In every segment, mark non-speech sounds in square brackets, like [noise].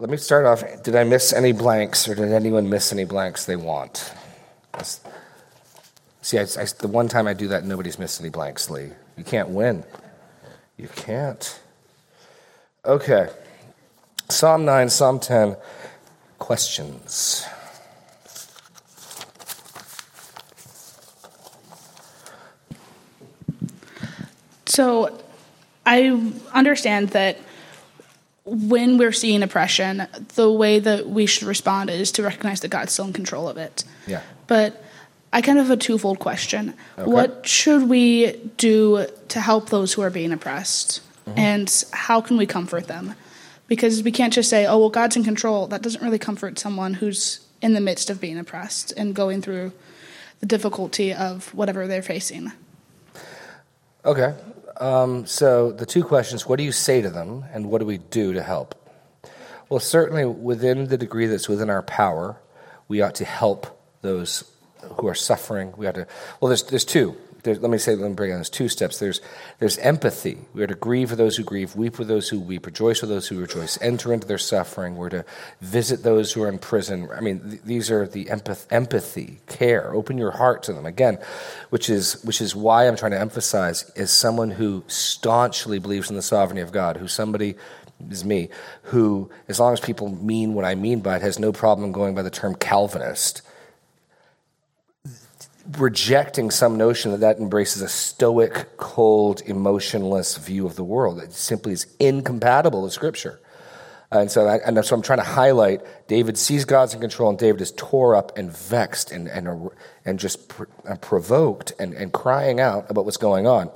let me start off. Did I miss any blanks, or did anyone miss any blanks they want? See, I, I, the one time I do that, nobody's missed any blanks, Lee. You can't win. You can't. Okay. Psalm 9, Psalm 10, questions. So I understand that when we're seeing oppression, the way that we should respond is to recognize that God's still in control of it. Yeah. But I kind of have a twofold question. Okay. What should we do to help those who are being oppressed? Mm-hmm. And how can we comfort them? Because we can't just say, oh, well, God's in control. That doesn't really comfort someone who's in the midst of being oppressed and going through the difficulty of whatever they're facing. Okay. Um, so the two questions what do you say to them, and what do we do to help? Well, certainly within the degree that's within our power, we ought to help those who are suffering. We ought to, well, there's, there's two let me say, let me break down. There's two steps. There's there's empathy. We are to grieve for those who grieve, weep with those who weep, rejoice with those who rejoice, enter into their suffering. We're to visit those who are in prison. I mean, th- these are the empath- empathy, care. Open your heart to them again, which is which is why I'm trying to emphasize as someone who staunchly believes in the sovereignty of God, who somebody is me, who, as long as people mean what I mean by it, has no problem going by the term Calvinist rejecting some notion that that embraces a stoic, cold, emotionless view of the world. It simply is incompatible with Scripture. And so, I, and so I'm trying to highlight David sees God's in control, and David is tore up and vexed and, and, and just pr- uh, provoked and, and crying out about what's going on.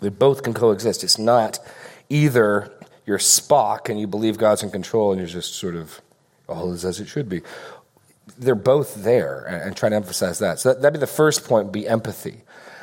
They both can coexist. It's not either you're Spock and you believe God's in control and you're just sort of all is as it should be, they're both there and, trying to emphasize that. So that, would be the first point, be empathy,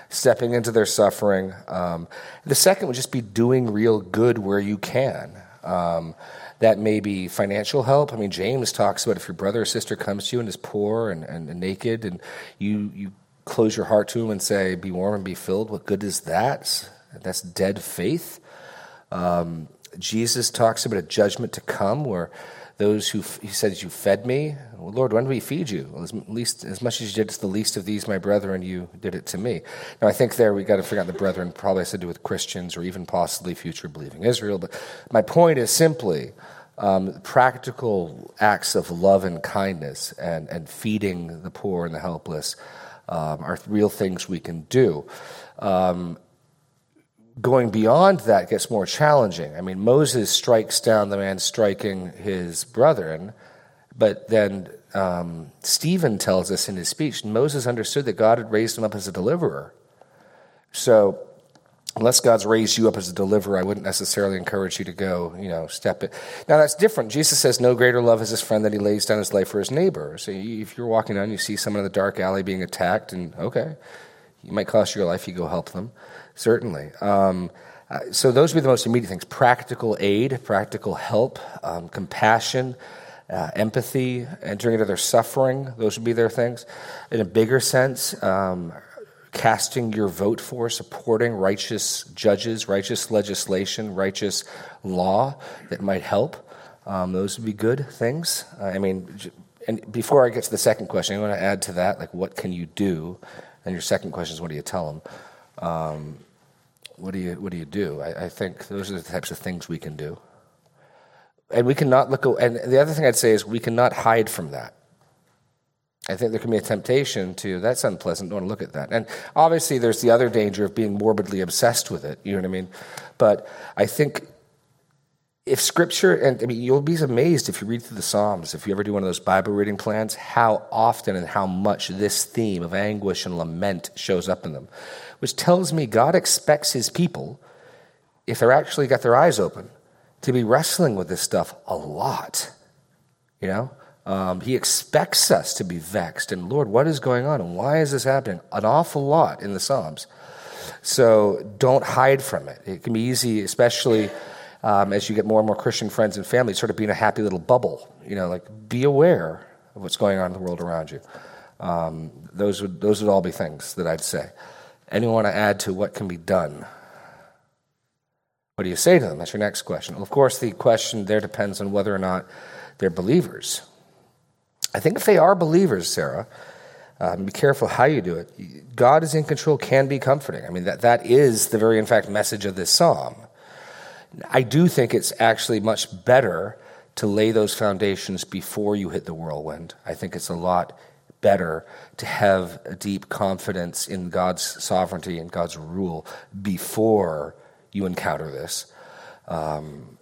stepping into their suffering. Um, the second would just be doing real good where you can. Um, that may be financial help. I mean, James talks about if your brother or sister comes to you and is poor and, and, and naked, and you, you close your heart to him and say, Be warm and be filled, what good is that? That's dead faith. Um, Jesus talks about a judgment to come where those who he says you fed me? Well, lord when did we feed you? Well, as least as much as you did to the least of these my brethren you did it to me. Now i think there we got to figure out the brethren probably has to do with christians or even possibly future believing israel but my point is simply um, practical acts of love and kindness and, and feeding the poor and the helpless um, are real things we can do. Um, going beyond that gets more challenging. I mean, Moses strikes down the man striking his brethren, but then um, Stephen tells us in his speech Moses understood that God had raised him up as a deliverer. So, unless God's raised you up as a deliverer, I wouldn't necessarily encourage you to go, you know, step it. Now, that's different. Jesus says, No greater love is his friend that he lays down his life for his neighbor. So, if you're walking down, you see someone in the dark alley being attacked, and okay, you might cost your life, you go help them certainly. Um, uh, so those would be the most immediate things practical aid, practical help, um, compassion, uh, empathy, entering into their suffering. Those would be their things. In a bigger sense, um, casting your vote for, supporting righteous judges, righteous legislation, righteous law that might help. Um, those would be good things. Uh, I mean, and before I get to the second question, I want to add to that, like, what can you do? And your second question is, what do you tell them? Um, what do you what do you do? I, I, think those are the types of things we can do, and we cannot look. And the other thing I'd say is we cannot hide from that. I think there can be a temptation to that's unpleasant. Don't want to look at that. And obviously, there's the other danger of being morbidly obsessed with it. You know what I mean? But I think if Scripture, and I mean, you'll be amazed if you read through the Psalms, if you ever do one of those Bible reading plans, how often and how much this theme of anguish and lament shows up in them which tells me God expects his people, if they're actually got their eyes open, to be wrestling with this stuff a lot. You know? Um, he expects us to be vexed. And Lord, what is going on? And why is this happening? An awful lot in the Psalms. So don't hide from it. It can be easy, especially um, as you get more and more Christian friends and family, sort of being a happy little bubble. You know, like be aware of what's going on in the world around you. Um, those, would, those would all be things that I'd say. Anyone want to add to what can be done? What do you say to them? That's your next question. Well, of course, the question there depends on whether or not they're believers. I think if they are believers, Sarah, um, be careful how you do it. God is in control can be comforting. I mean, that, that is the very, in fact, message of this psalm. I do think it's actually much better to lay those foundations before you hit the whirlwind. I think it's a lot better to have a deep confidence in God's sovereignty and God's rule before you encounter this. Um,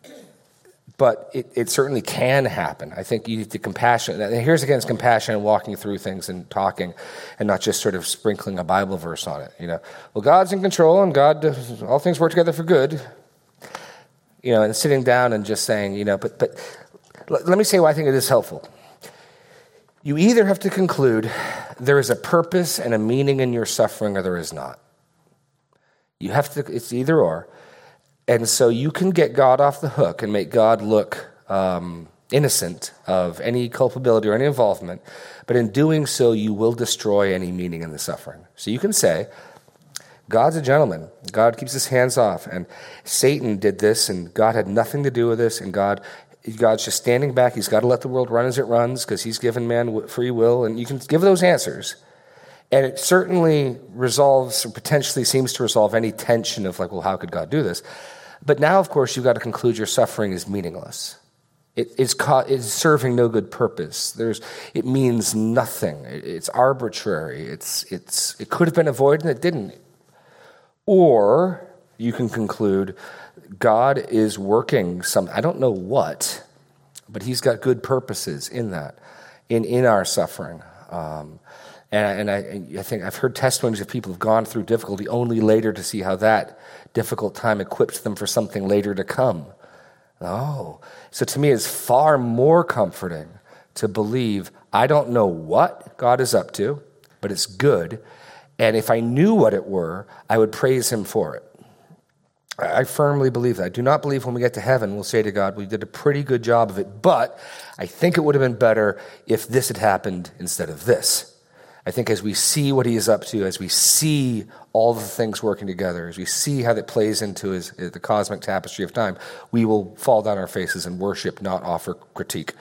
but it, it, certainly can happen. I think you need to compassion. And here's again, it's compassion and walking through things and talking, and not just sort of sprinkling a Bible verse on it. You know, well, God's in control, and God, all things work together for good. You know, and sitting down and just saying, you know, but but let me say why I think it is helpful. You either have to conclude there is a purpose and a meaning in your suffering, or there is not. You have to. It's either or. And so you can get God off the hook and make God look um, innocent of any culpability or any involvement. But in doing so, you will destroy any meaning in the suffering. So you can say, God's a gentleman. God keeps his hands off. And Satan did this, and God had nothing to do with this. And God, God's just standing back. He's got to let the world run as it runs because he's given man free will. And you can give those answers. And it certainly resolves, or potentially seems to resolve any tension of, like, well, how could God do this? But now, of course, you've got to conclude your suffering is meaningless. It is it's serving no good purpose. There's, it means nothing. It's arbitrary. It's, it's, it could have been avoided and it didn't. Or you can conclude God is working some, I don't know what, but He's got good purposes in that, in, in our suffering. Um, and, and I, I, think I've heard testimonies of people who've gone through difficulty only later to see how that difficult time equips them for something later to come. Oh, so to me, it's far more comforting to believe I don't know what God is up to, but it's good. And if I knew what it were, I would praise Him for it. I firmly believe that. I do not believe when we get to heaven, we'll say to God, we did a pretty good job of it, but I think it would have been better if this had happened instead of this. I think as we see what he is up to, as we see all the things working together, as we see how that plays into his, uh, the cosmic tapestry of time, we will fall down our faces and worship, not offer critique.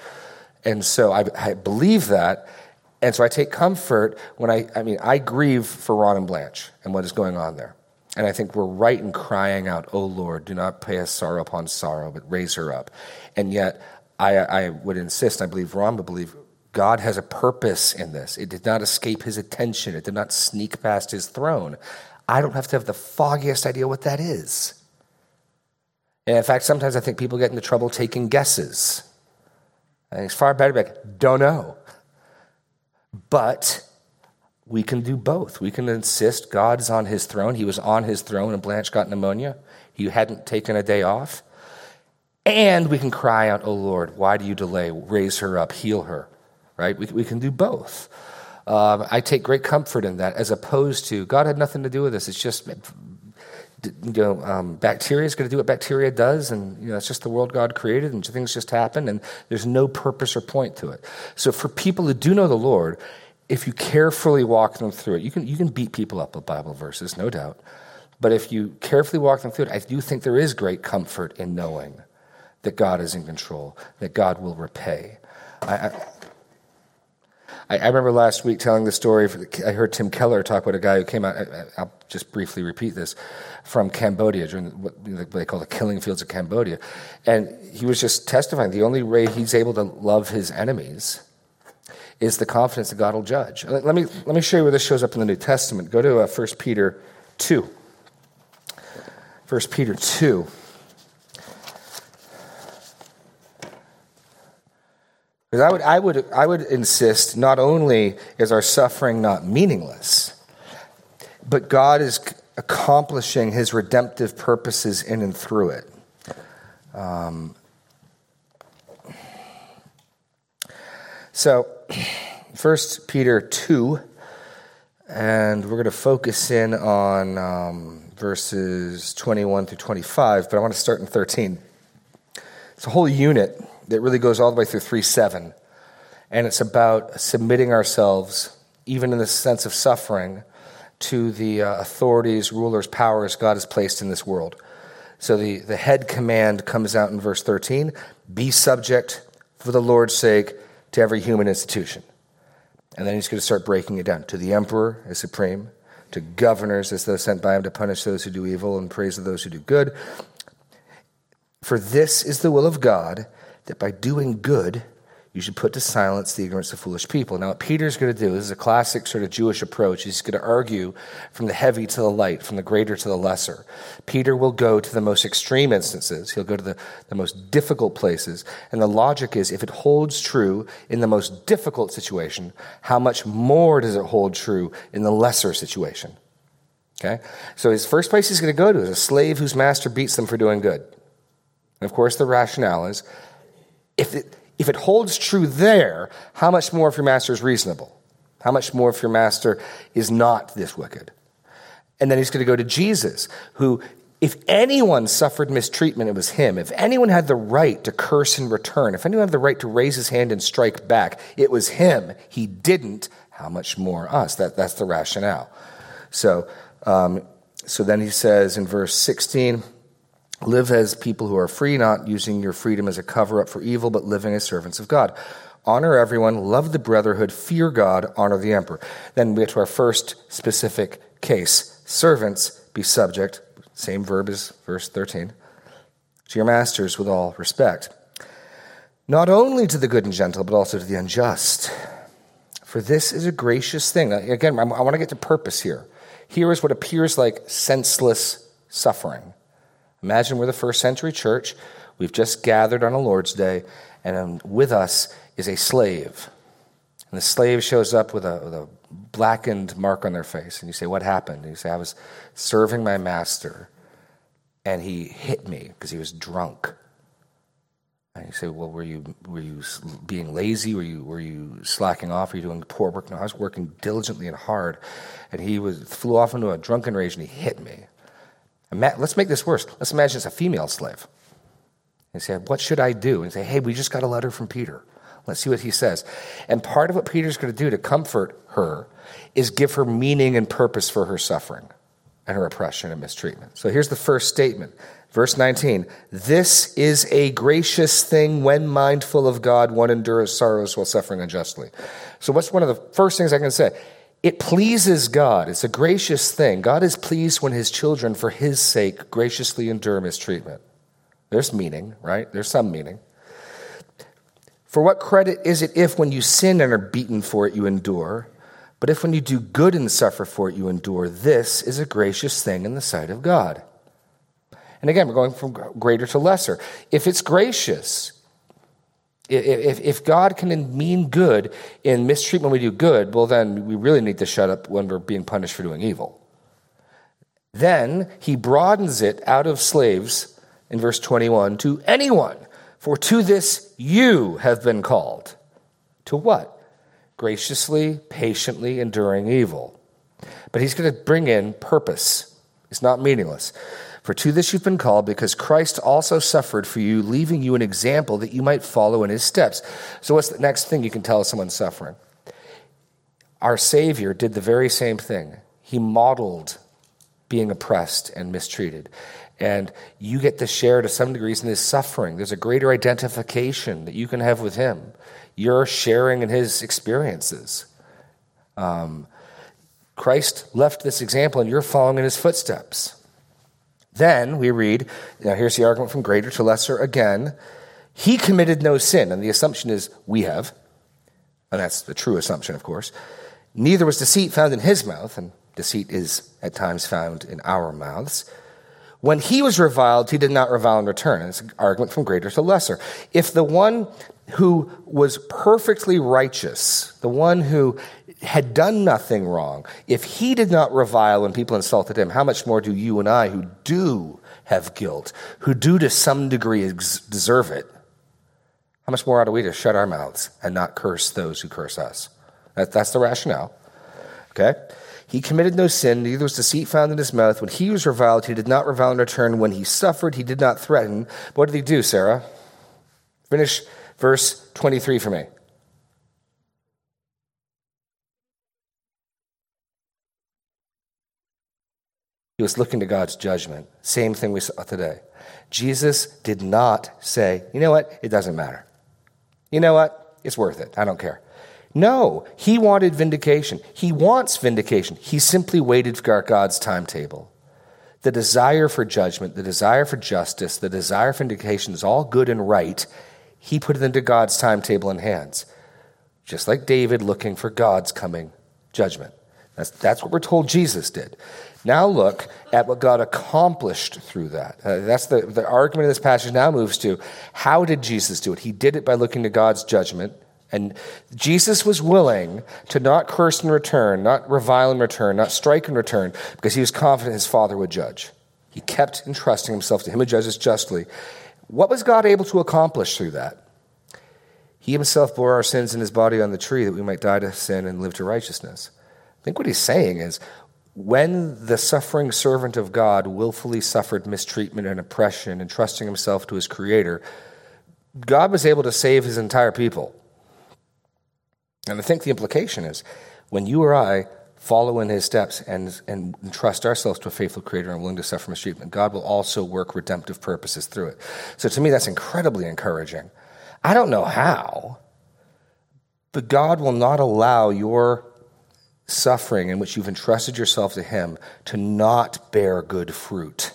And so I, I believe that. And so I take comfort when I, I mean, I grieve for Ron and Blanche and what is going on there. And I think we're right in crying out, Oh Lord, do not pay us sorrow upon sorrow, but raise her up. And yet, I, I would insist, I believe Ron would believe, God has a purpose in this. It did not escape his attention, it did not sneak past his throne. I don't have to have the foggiest idea what that is. And in fact, sometimes I think people get into trouble taking guesses. I think it's far better to be like, don't know. But we can do both. We can insist God's on his throne. He was on his throne and Blanche got pneumonia. He hadn't taken a day off. And we can cry out, Oh Lord, why do you delay? Raise her up, heal her right? We, we can do both. Um, I take great comfort in that, as opposed to God had nothing to do with this. It's just you know, um, bacteria is going to do what bacteria does, and you know, it's just the world God created, and things just happen, and there's no purpose or point to it. So, for people who do know the Lord, if you carefully walk them through it, you can you can beat people up with Bible verses, no doubt. But if you carefully walk them through it, I do think there is great comfort in knowing that God is in control, that God will repay. I, I, I, I, remember last week telling the story. I heard Tim Keller talk about a guy who came out. I, will just briefly repeat this from Cambodia during what they call the killing fields of Cambodia, and he was just testifying. The only way he's able to love his enemies is the confidence that God will judge. Let me let me show you where this shows up in the New Testament. Go to uh, 1 Peter two. 1 Peter two. Because I would, I, would, I would insist not only is our suffering not meaningless, but God is accomplishing his redemptive purposes in and through it. Um, so, [clears throat] 1 Peter 2, and we're going to focus in on um, verses 21 through 25, but I want to start in 13. It's a whole unit that really goes all the way through 3 7. And it's about submitting ourselves, even in the sense of suffering, to the uh, authorities, rulers, powers God has placed in this world. So the, the head command comes out in verse 13 be subject for the Lord's sake to every human institution. And then he's going to start breaking it down to the emperor as supreme, to governors as those sent by him to punish those who do evil and praise of those who do good. For this is the will of God, that by doing good, you should put to silence the ignorance of foolish people. Now, what Peter's going to do, this is a classic sort of Jewish approach. He's going to argue from the heavy to the light, from the greater to the lesser. Peter will go to the most extreme instances, he'll go to the, the most difficult places. And the logic is if it holds true in the most difficult situation, how much more does it hold true in the lesser situation? Okay? So his first place he's going to go to is a slave whose master beats them for doing good. And of course, the rationale is if it, if it holds true there, how much more if your master is reasonable? How much more if your master is not this wicked? And then he's going to go to Jesus, who, if anyone suffered mistreatment, it was him. If anyone had the right to curse in return, if anyone had the right to raise his hand and strike back, it was him. He didn't. How much more us? That, that's the rationale. So, um, so then he says in verse 16, Live as people who are free, not using your freedom as a cover up for evil, but living as servants of God. Honor everyone, love the brotherhood, fear God, honor the emperor. Then we get to our first specific case. Servants, be subject, same verb as verse 13, to your masters with all respect. Not only to the good and gentle, but also to the unjust. For this is a gracious thing. Again, I want to get to purpose here. Here is what appears like senseless suffering. Imagine we're the first century church. We've just gathered on a Lord's Day, and um, with us is a slave. And the slave shows up with a, with a blackened mark on their face. And you say, What happened? And you say, I was serving my master, and he hit me because he was drunk. And you say, Well, were you, were you being lazy? Were you, were you slacking off? Were you doing poor work? No, I was working diligently and hard. And he was, flew off into a drunken rage and he hit me. Let's make this worse. Let's imagine it's a female slave. And say, What should I do? And say, Hey, we just got a letter from Peter. Let's see what he says. And part of what Peter's going to do to comfort her is give her meaning and purpose for her suffering and her oppression and mistreatment. So here's the first statement. Verse 19 This is a gracious thing when mindful of God, one endures sorrows while suffering unjustly. So, what's one of the first things I can say? It pleases God. It's a gracious thing. God is pleased when his children, for his sake, graciously endure mistreatment. There's meaning, right? There's some meaning. For what credit is it if, when you sin and are beaten for it, you endure? But if, when you do good and suffer for it, you endure, this is a gracious thing in the sight of God. And again, we're going from greater to lesser. If it's gracious, if, if God can mean good in mistreatment when we do good, well, then we really need to shut up when we're being punished for doing evil. Then he broadens it out of slaves in verse 21 to anyone, for to this you have been called. To what? Graciously, patiently enduring evil. But he's going to bring in purpose. It's not meaningless. For to this you've been called, because Christ also suffered for you, leaving you an example that you might follow in his steps. So, what's the next thing you can tell someone's suffering? Our Savior did the very same thing. He modeled being oppressed and mistreated. And you get to share to some degrees in his suffering. There's a greater identification that you can have with him. You're sharing in his experiences. Um, Christ left this example, and you're following in his footsteps. Then we read, now here's the argument from greater to lesser again. He committed no sin, and the assumption is we have, and that's the true assumption, of course. Neither was deceit found in his mouth, and deceit is at times found in our mouths. When he was reviled, he did not revile in return. And it's an argument from greater to lesser. If the one who was perfectly righteous, the one who had done nothing wrong, if he did not revile when people insulted him, how much more do you and I, who do have guilt, who do to some degree deserve it, how much more ought we to shut our mouths and not curse those who curse us? That, that's the rationale. Okay? He committed no sin, neither was deceit found in his mouth. When he was reviled, he did not revile in return. When he suffered, he did not threaten. What did he do, Sarah? Finish verse 23 for me. He was looking to God's judgment. Same thing we saw today. Jesus did not say, you know what, it doesn't matter. You know what? It's worth it. I don't care. No, he wanted vindication. He wants vindication. He simply waited for God's timetable. The desire for judgment, the desire for justice, the desire for vindication is all good and right. He put it into God's timetable and hands, just like David looking for God's coming judgment. That's, that's what we're told Jesus did. Now look at what God accomplished through that. Uh, that's the, the argument of this passage now moves to how did Jesus do it? He did it by looking to God's judgment. And Jesus was willing to not curse in return, not revile in return, not strike in return, because he was confident his Father would judge. He kept entrusting himself to him who judges justly. What was God able to accomplish through that? He himself bore our sins in his body on the tree that we might die to sin and live to righteousness. I think what he's saying is when the suffering servant of God willfully suffered mistreatment and oppression, entrusting himself to his Creator, God was able to save his entire people. And I think the implication is when you or I follow in his steps and, and trust ourselves to a faithful creator and willing to suffer mistreatment, God will also work redemptive purposes through it. So to me, that's incredibly encouraging. I don't know how, but God will not allow your suffering in which you've entrusted yourself to Him to not bear good fruit.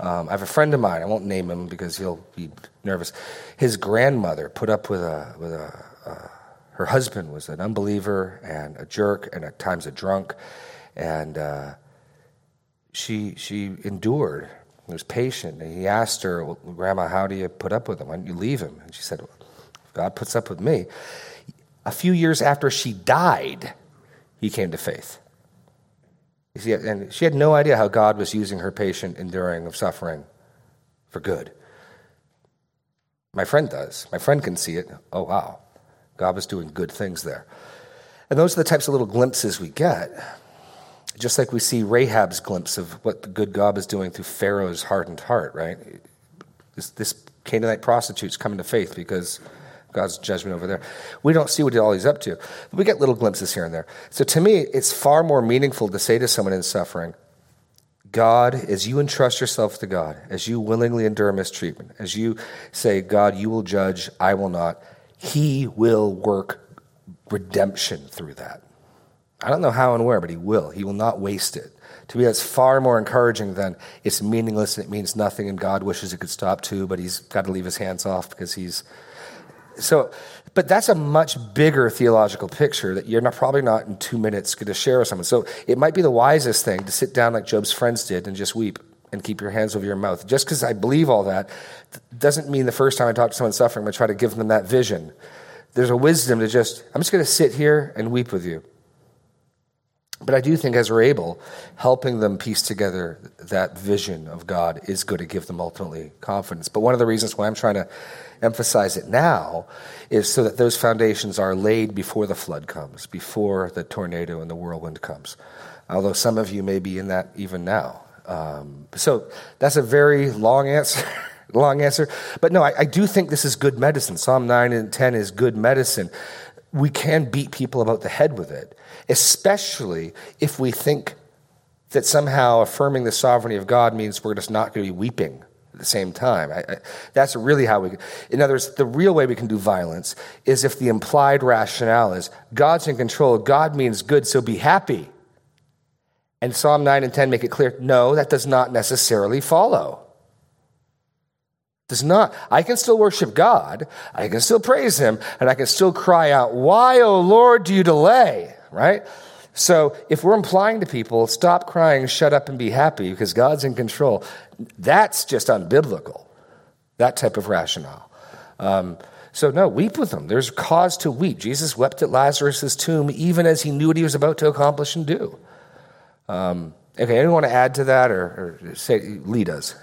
Um, I have a friend of mine, I won't name him because he'll be nervous. His grandmother put up with a, with a, uh, her husband was an unbeliever and a jerk and at times a drunk. And uh, she, she endured, was patient. And he asked her, well, Grandma, how do you put up with him? Why don't you leave him? And she said, well, God puts up with me. A few years after she died, he came to faith. See, and she had no idea how God was using her patient enduring of suffering for good. My friend does. My friend can see it. Oh, wow. God was doing good things there. And those are the types of little glimpses we get. Just like we see Rahab's glimpse of what the good God is doing through Pharaoh's hardened heart, right? This, this Canaanite prostitute's coming to faith because God's judgment over there. We don't see what all he's up to. But we get little glimpses here and there. So to me, it's far more meaningful to say to someone in suffering, God, as you entrust yourself to God, as you willingly endure mistreatment, as you say, God, you will judge, I will not, He will work redemption through that. I don't know how and where, but He will. He will not waste it. To me, that's far more encouraging than it's meaningless and it means nothing, and God wishes it could stop too, but He's got to leave His hands off because He's so, but that's a much bigger theological picture that you're not, probably not in two minutes going to share with someone. So it might be the wisest thing to sit down like Job's friends did and just weep and keep your hands over your mouth. Just because I believe all that doesn't mean the first time I talk to someone suffering, I'm going to try to give them that vision. There's a wisdom to just, I'm just going to sit here and weep with you. But I do think as we're able, helping them piece together that vision of God is going to give them ultimately confidence. But one of the reasons why I'm trying to emphasize it now is so that those foundations are laid before the flood comes, before the tornado and the whirlwind comes. Although some of you may be in that even now. Um, so that's a very long answer. [laughs] long answer. But no, I, I do think this is good medicine. Psalm 9 and 10 is good medicine. We can beat people about the head with it, especially if we think that somehow affirming the sovereignty of God means we're just not going to be weeping at the same time. I, I, that's really how we, in other words, the real way we can do violence is if the implied rationale is God's in control, God means good, so be happy. And Psalm 9 and 10 make it clear no, that does not necessarily follow. Does not. I can still worship God, I can still praise Him, and I can still cry out, Why, O Lord, do you delay? Right? So if we're implying to people, stop crying, shut up, and be happy because God's in control, that's just unbiblical, that type of rationale. Um, so, no, weep with them. There's cause to weep. Jesus wept at Lazarus' tomb even as he knew what he was about to accomplish and do. Um, okay, anyone want to add to that or, or say, lead us?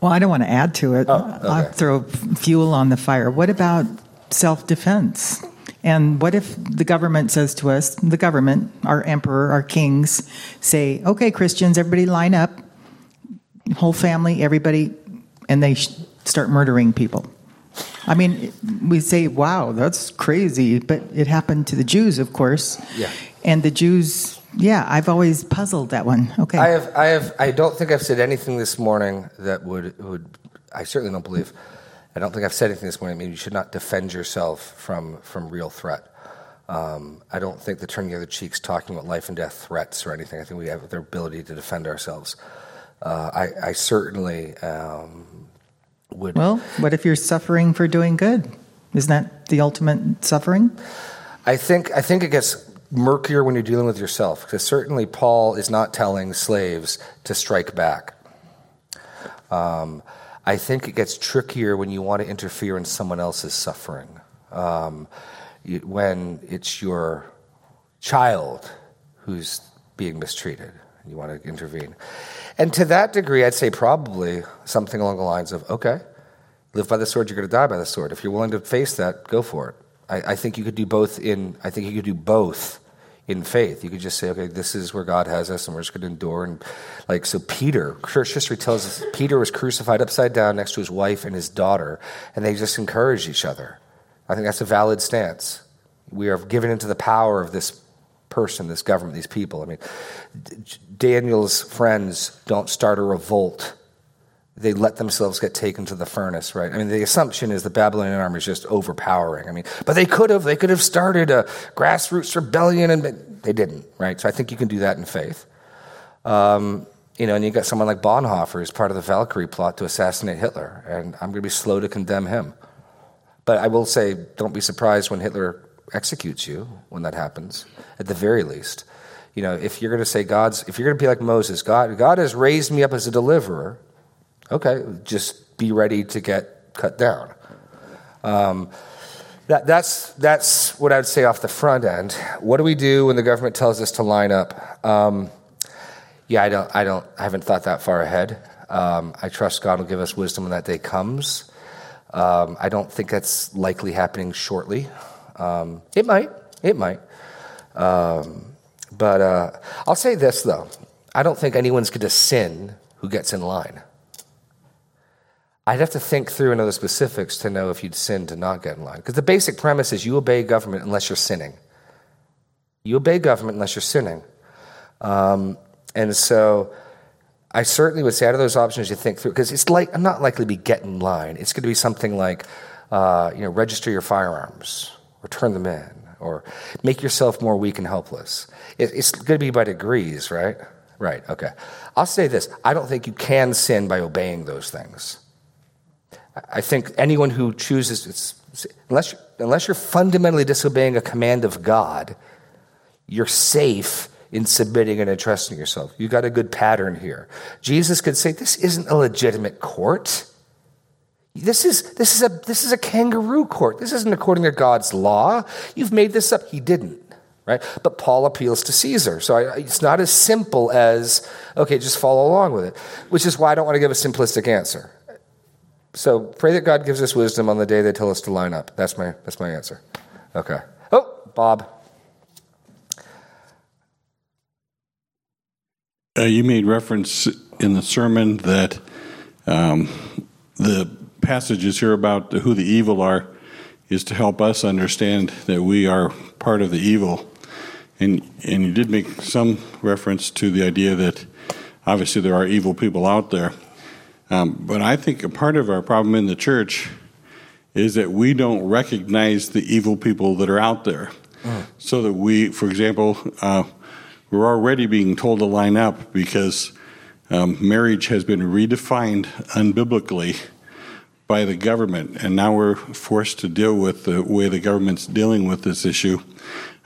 Well, I don't want to add to it. Oh, okay. I'll throw fuel on the fire. What about self defense? And what if the government says to us, the government, our emperor, our kings, say, okay, Christians, everybody line up, whole family, everybody, and they start murdering people? I mean, we say, wow, that's crazy, but it happened to the Jews, of course. Yeah. And the Jews Yeah, I've always puzzled that one. Okay. I have, I have, I don't think I've said anything this morning that would, would. I certainly don't believe. I don't think I've said anything this morning. I mean, you should not defend yourself from from real threat. Um, I don't think the turning the other cheeks, talking about life and death threats or anything. I think we have the ability to defend ourselves. Uh, I, I, certainly um, would. Well, what if you're suffering for doing good? Isn't that the ultimate suffering? I think I think it gets murkier when you're dealing with yourself because certainly Paul is not telling slaves to strike back. Um, I think it gets trickier when you want to interfere in someone else's suffering. Um, you, when it's your child who's being mistreated, and you want to intervene. And to that degree, I'd say probably something along the lines of okay, live by the sword, you're going to die by the sword. If you're willing to face that, go for it. I, I think you could do both in, I think you could do both in faith. You could just say, okay, this is where God has us, and we're just going to endure. And like, so Peter, church history tells us Peter was crucified upside down next to his wife and his daughter, and they just encouraged each other. I think that's a valid stance. We are given into the power of this person, this government, these people. I mean, Daniel's friends don't start a revolt. They let themselves get taken to the furnace, right? I mean, the assumption is the Babylonian army is just overpowering. I mean, but they could have. They could have started a grassroots rebellion, and they didn't, right? So I think you can do that in faith. Um, you know, and you got someone like Bonhoeffer, who's part of the Valkyrie plot to assassinate Hitler, and I'm going to be slow to condemn him. But I will say, don't be surprised when Hitler executes you when that happens, at the very least. You know, if you're going to say God's, if you're going to be like Moses, God, God has raised me up as a deliverer, okay, just be ready to get cut down. Um, that, that's, that's what I would say off the front end. What do we do when the government tells us to line up? Um, yeah, I don't, I don't, I haven't thought that far ahead. Um, I trust God will give us wisdom when that day comes. Um, I don't think that's likely happening shortly. Um, it might. It might. Um, but uh, I'll say this, though. I don't think anyone's going to sin who gets in line. I'd have to think through another specifics to know if you'd sin to not get in line. Because the basic premise is you obey government unless you're sinning. You obey government unless you're sinning. Um, and so I certainly would say out of those options you think through, because it's like, I'm not likely to be get in line. It's going to be something like, uh, you know, register your firearms or turn them in or make yourself more weak and helpless. It, it's going to be by degrees, right? Right, okay. I'll say this I don't think you can sin by obeying those things. I think anyone who chooses, unless, unless you're fundamentally disobeying a command of God, you're safe in submitting and entrusting yourself. You got a good pattern here. Jesus could say, This isn't a legitimate court. This is, this, is a, this is a kangaroo court. This isn't according to God's law. You've made this up. He didn't, right? But Paul appeals to Caesar. So I, it's not as simple as, okay, just follow along with it, which is why I don't want to give a simplistic answer. So pray that God gives us wisdom on the day they tell us to line up. That's my, that's my answer. Okay. Oh, Bob. Uh, you made reference in the sermon that um, the passages here about who the evil are is to help us understand that we are part of the evil. And, and you did make some reference to the idea that obviously there are evil people out there. Um, but I think a part of our problem in the church is that we don't recognize the evil people that are out there. Mm. So that we, for example, uh, we're already being told to line up because um, marriage has been redefined unbiblically by the government, and now we're forced to deal with the way the government's dealing with this issue.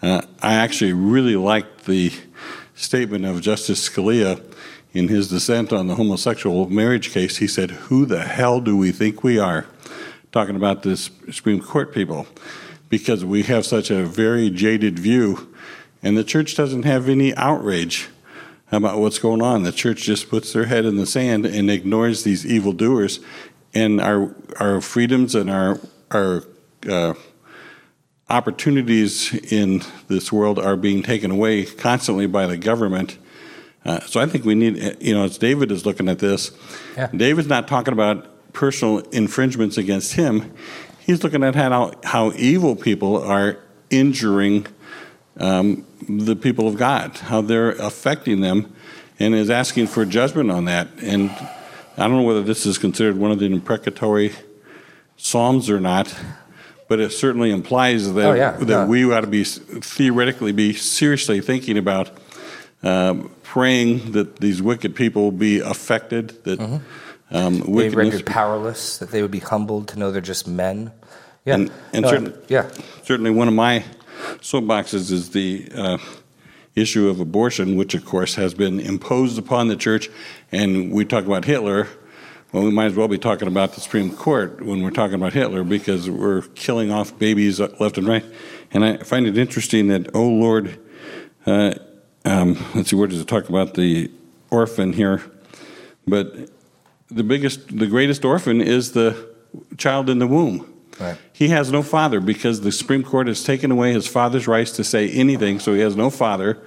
Uh, I actually really liked the statement of Justice Scalia in his dissent on the homosexual marriage case. He said, Who the hell do we think we are? Talking about the Supreme Court people, because we have such a very jaded view and the church doesn't have any outrage about what's going on. The church just puts their head in the sand and ignores these evildoers. And our, our freedoms and our, our uh, opportunities in this world are being taken away constantly by the government. Uh, so I think we need, you know, as David is looking at this, yeah. David's not talking about personal infringements against him. He's looking at how, how evil people are injuring um, the people of God, how they're affecting them, and is asking for judgment on that. And I don't know whether this is considered one of the imprecatory psalms or not, but it certainly implies that, Oh, yeah, that yeah. we ought to be theoretically be seriously thinking about um, praying that these wicked people be affected, that um, Mm-hmm. They wickedness rendered powerless, that they would be humbled to know they're just men. Yeah. And, and No, certain, yeah. certainly one of my soapboxes is the uh, issue of abortion, which of course has been imposed upon the church. And we talk about Hitler. Well, we might as well be talking about the Supreme Court when we're talking about Hitler because we're killing off babies left and right. And I find it interesting that, oh Lord, uh, um, let's see, where does it talk about the orphan here? But the biggest, the greatest orphan is the child in the womb. Right. He has no father because the Supreme Court has taken away his father's rights to say anything, so he has no father.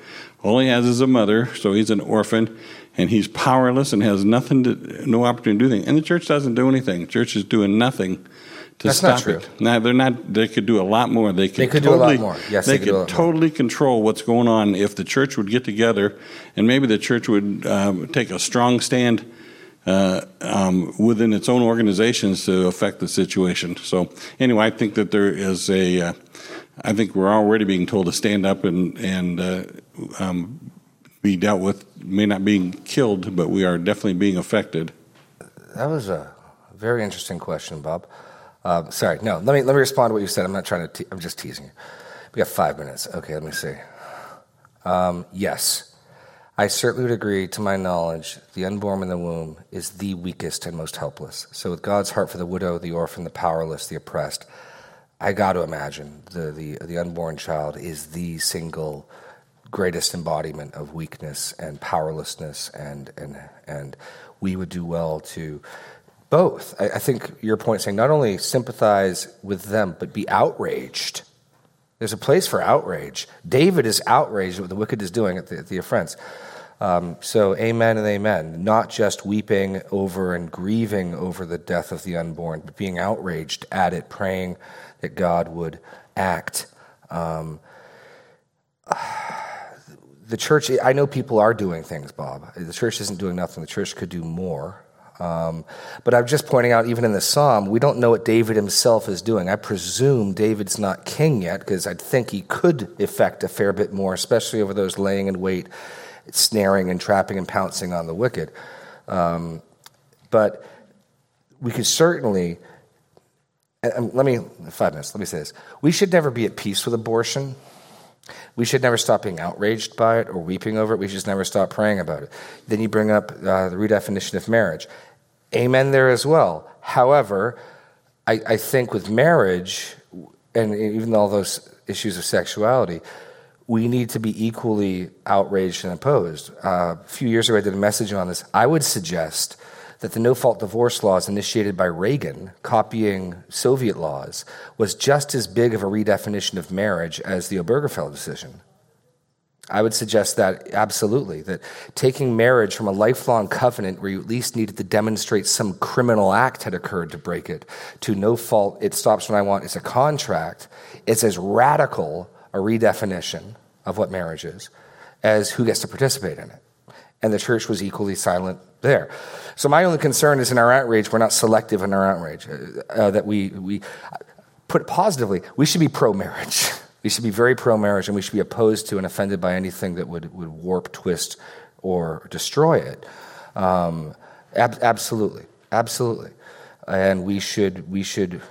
All he has is a mother, so he's an orphan, and he's powerless and has nothing to, no opportunity to do anything. And the church doesn't do anything. The church is doing nothing to That's not stop true. it. Now they're not. They could do a lot more. They could, They could do a lot totally, more. Yes, they, they could could lot more. totally control what's going on if the church would get together, and maybe the church would um, take a strong stand uh, um, within its own organizations to affect the situation. So anyway, I think that there is a. Uh, I think we're already being told to stand up and and uh, um, be dealt with. May not being killed, but we are definitely being affected. That was a very interesting question, Bob. Uh, sorry, no. Let me let me respond to what you said. I'm not trying to. Te- I'm just teasing you. We got five minutes. Okay, let me see. Um, yes, I certainly would agree. To my knowledge, the unborn in the womb is the weakest and most helpless. So, with God's heart for the widow, the orphan, the powerless, the oppressed, I got to imagine the the the unborn child is the single greatest embodiment of weakness and powerlessness, and and and we would do well to both. I, I think your point saying not only sympathize with them, but be outraged. There's a place for outrage. David is outraged at what the wicked is doing at the, at the offense. Um, so, amen and amen. Not just weeping over and grieving over the death of the unborn, but being outraged at it, praying that God would act. Um, [sighs] the church, I know people are doing things, Bob. The church isn't doing nothing. The church could do more. Um, but I'm just pointing out, even in the psalm, we don't know what David himself is doing. I presume David's not king yet, because I'd think he could effect a fair bit more, especially over those laying in wait, snaring and trapping and pouncing on the wicked. Um, but we could certainly, let me, five minutes, let me say this. We should never be at peace with abortion. We should never stop being outraged by it or weeping over it. We should never stop praying about it. Then you bring up uh, the redefinition of marriage. Amen there as well. However, I, I think with marriage, and even all those issues of sexuality, we need to be equally outraged and opposed. Uh, a few years ago, I did a message on this. I would suggest that the no fault divorce laws initiated by Reagan, copying Soviet laws, was just as big of a redefinition of marriage as the Obergefell decision. I would suggest that absolutely, that taking marriage from a lifelong covenant where you at least needed to demonstrate some criminal act had occurred to break it, to no fault, it stops when I want, it's a contract, it's as radical a redefinition of what marriage is as who gets to participate in it. And the church was equally silent there. So my only concern is in our outrage, we're not selective in our outrage. Uh, uh, that we, we put it positively, we should be pro marriage. [laughs] We should be very pro marriage and we should be opposed to and offended by anything that would, would warp, twist, or destroy it. Um, ab- absolutely. Absolutely. And we should, we should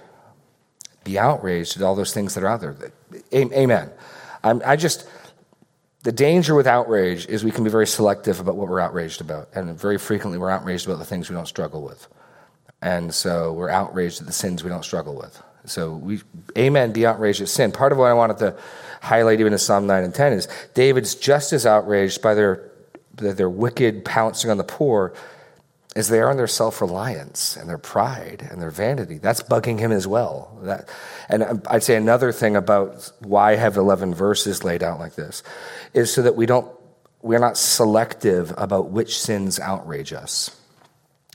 be outraged at all those things that are out there. Amen. I'm, I just, the danger with outrage is we can be very selective about what we're outraged about. And very frequently we're outraged about the things we don't struggle with. And so we're outraged at the sins we don't struggle with. So we, amen, be outraged at sin. Part of what I wanted to highlight even in Psalm 9 and 10 is David's just as outraged by their, their wicked pouncing on the poor as they are in their self-reliance and their pride and their vanity. That's bugging him as well. That, and I'd say another thing about why I have 11 verses laid out like this is so that we don't, we're not selective about which sins outrage us.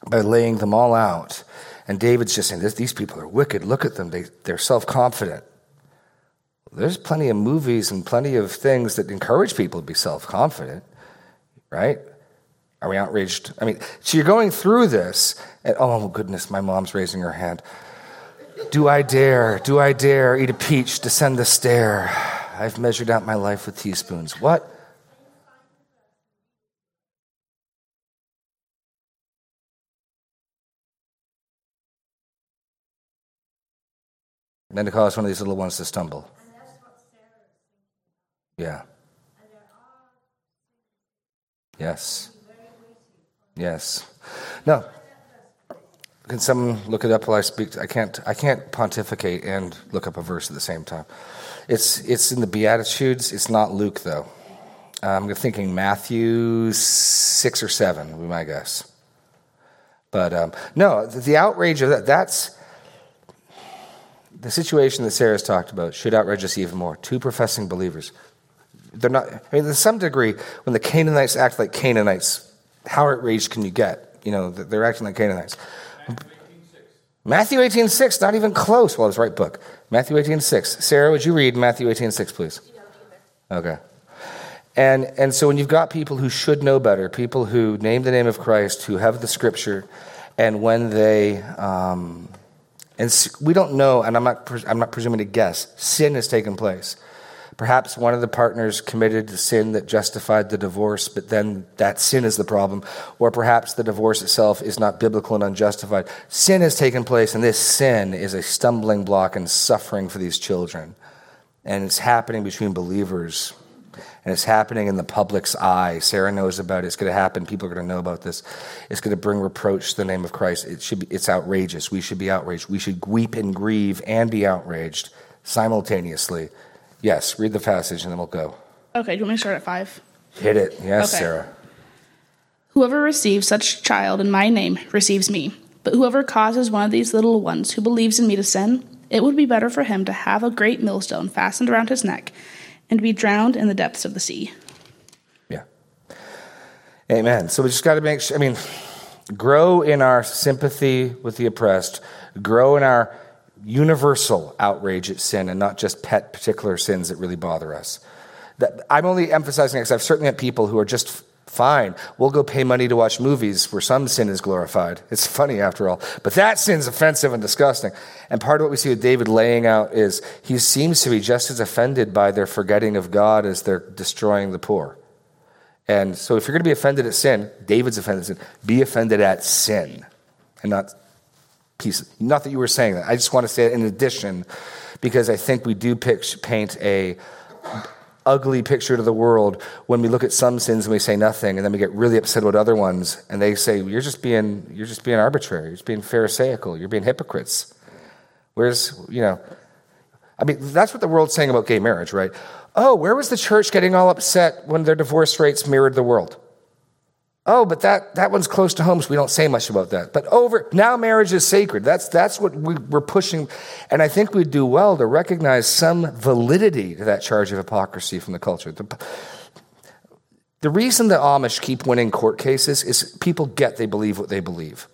By laying them all out, and David's just saying, These people are wicked. Look at them. They, they're self confident. There's plenty of movies and plenty of things that encourage people to be self confident, right? Are we outraged? I mean, so you're going through this, and oh goodness, my mom's raising her hand. Do I dare, do I dare eat a peach, descend the stair? I've measured out my life with teaspoons. What? And then to cause one of these little ones to stumble. Yeah. Yes. Yes. No. Can someone look it up while I speak? I can't. I can't pontificate and look up a verse at the same time. It's it's in the Beatitudes. It's not Luke though. I'm thinking Matthew six or seven. Would be my guess. But um, no, the outrage of that. That's the situation that Sarah's talked about. Should outrage us even more. Two professing believers. They're not. I mean, to some degree, when the Canaanites act like Canaanites, how outraged can you get? You know, they're acting like Canaanites. Matthew 18, 6, not even close. Well, it's right book. Matthew 18, 6. Sarah, would you read Matthew 18, 6, please? Okay. And, and so when you've got people who should know better, people who name the name of Christ, who have the scripture, and when they, um, and we don't know, and I'm not, I'm not presuming to guess, sin has taken place. Perhaps one of the partners committed a sin that justified the divorce, but then that sin is the problem. Or perhaps the divorce itself is not biblical and unjustified. Sin has taken place, and this sin is a stumbling block and suffering for these children. And it's happening between believers. And it's happening in the public's eye. Sarah knows about it. It's going to happen. People are going to know about this. It's going to bring reproach to the name of Christ. It should be, it's outrageous. We should be outraged. We should weep and grieve and be outraged simultaneously Yes, read the passage and then we'll go. Okay, do you want me to start at five? Hit it. Yes, Okay. Sarah. Whoever receives such child in my name receives me. But whoever causes one of these little ones who believes in me to sin, it would be better for him to have a great millstone fastened around his neck and be drowned in the depths of the sea. Yeah. Amen. So we just got to make sure, I mean, grow in our sympathy with the oppressed, grow in our universal outrage at sin and not just pet particular sins that really bother us. That, I'm only emphasizing because I've certainly had people who are just fine. We'll go pay money to watch movies where some sin is glorified. It's funny after all. But that sin's offensive and disgusting. And part of what we see with David laying out is he seems to be just as offended by their forgetting of God as they're destroying the poor. And so if you're going to be offended at sin, David's offended at sin, be offended at sin and not piece. Not that you were saying that. I just want to say it in addition because I think we do paint a ugly picture to the world when we look at some sins and we say nothing and then we get really upset about other ones and they say you're just being you're just being arbitrary. You're just being pharisaical. You're being hypocrites. Whereas you know i mean that's what the world's saying about gay marriage right? Oh where was the church getting all upset when their divorce rates mirrored the world Oh, but that, that one's close to home, so we don't say much about that. But over now, marriage is sacred. That's, that's what we, we're pushing. And I think we'd do well to recognize some validity to that charge of hypocrisy from the culture. The, the reason the Amish keep winning court cases is people get they believe what they believe.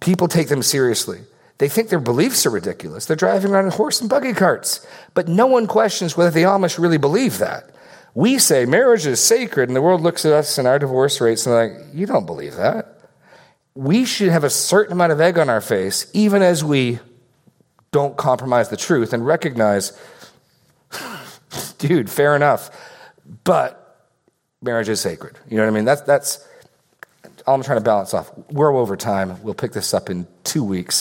People take them seriously. They think their beliefs are ridiculous. They're driving around in horse and buggy carts. But no one questions whether the Amish really believe that. We say marriage is sacred, and the world looks at us and our divorce rates and they're like, you don't believe that. We should have a certain amount of egg on our face, even as we don't compromise the truth and recognize, [laughs] dude, fair enough, but marriage is sacred. You know what I mean? That's, that's all I'm trying to balance off. We're over time. We'll pick this up in two weeks.